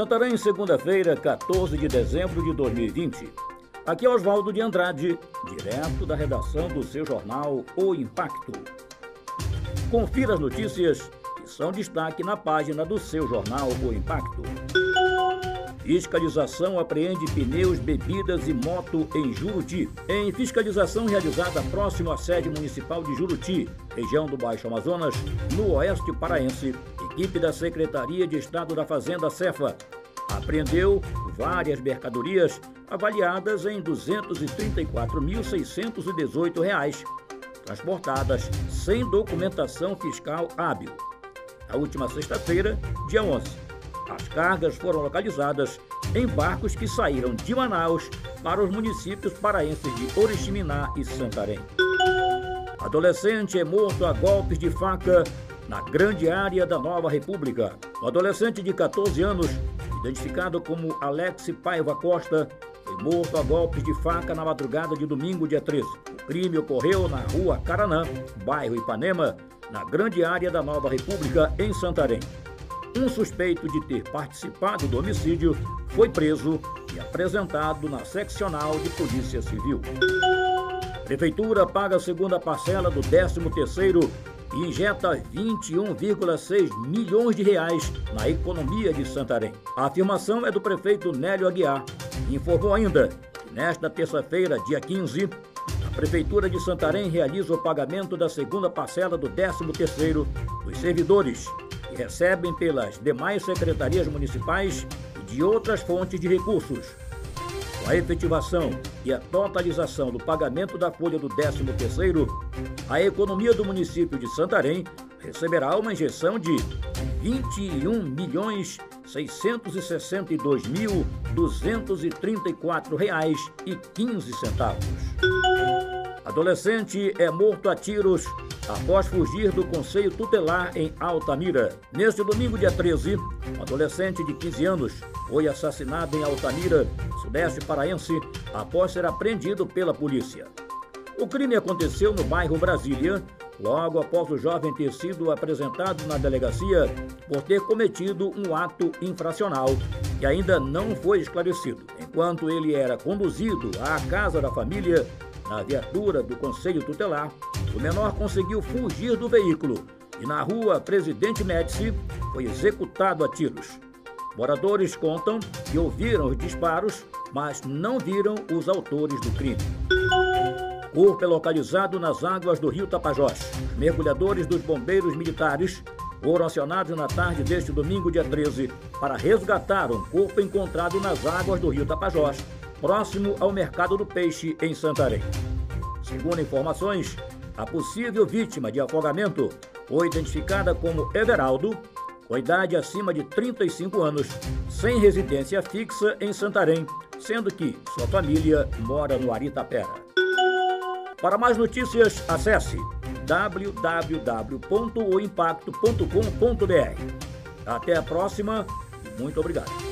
Santarém, segunda-feira, 14 de dezembro de 2020. Aqui é Oswaldo de Andrade, direto da redação do seu jornal O Impacto. Confira as notícias que são destaque na página do seu jornal O Impacto. Fiscalização apreende pneus, bebidas e moto em Juruti. Em fiscalização realizada próximo à sede municipal de Juruti, região do Baixo Amazonas, no oeste paraense, equipe da Secretaria de Estado da Fazenda Cefa apreendeu várias mercadorias avaliadas em R$ 234.618, transportadas sem documentação fiscal hábil. Na última sexta-feira, dia 11, as cargas foram localizadas em barcos que saíram de Manaus para os municípios paraenses de Oriximiná e Santarém. Adolescente é morto a golpes de faca na grande área da Nova República. O adolescente de 14 anos, identificado como Alex Paiva Costa, foi morto a golpes de faca na madrugada de domingo, dia 13. O crime ocorreu na rua Caranã, bairro Ipanema, na grande área da Nova República, em Santarém. Um suspeito de ter participado do homicídio foi preso e apresentado na seccional de Polícia Civil. Prefeitura paga a segunda parcela do 13º e injeta 21,6 milhões de reais na economia de Santarém. A afirmação é do prefeito Nélio Aguiar, que informou ainda que nesta terça-feira, dia 15, a Prefeitura de Santarém realiza o pagamento da segunda parcela do 13º dos servidores que recebem pelas demais secretarias municipais e de outras fontes de recursos. Com a efetivação e a totalização do pagamento da folha do 13º, a economia do município de Santarém receberá uma injeção de R$ 21 milhões 662 mil 234 reais e 15 centavos. Adolescente é morto a tiros após fugir do Conselho Tutelar em Altamira. Neste domingo, dia 13, um adolescente de 15 anos foi assassinado em Altamira, sudeste paraense, após ser apreendido pela polícia. O crime aconteceu no bairro Brasília, logo após o jovem ter sido apresentado na delegacia por ter cometido um ato infracional que ainda não foi esclarecido. Enquanto ele era conduzido à casa da família, na viatura do Conselho Tutelar, o menor conseguiu fugir do veículo e na rua Presidente Médici foi executado a tiros. Moradores contam que ouviram os disparos, mas não viram os autores do crime. Corpo é localizado nas águas do rio Tapajós. Mergulhadores dos bombeiros militares foram acionados na tarde deste domingo, dia 13, para resgatar um corpo encontrado nas águas do rio Tapajós, próximo ao mercado do peixe em Santarém. Segundo informações, a possível vítima de afogamento foi identificada como Everaldo, com idade acima de 35 anos, sem residência fixa em Santarém, sendo que sua família mora no Aritapera. Para mais notícias, acesse www.oimpacto.com.br. Até a próxima e muito obrigado.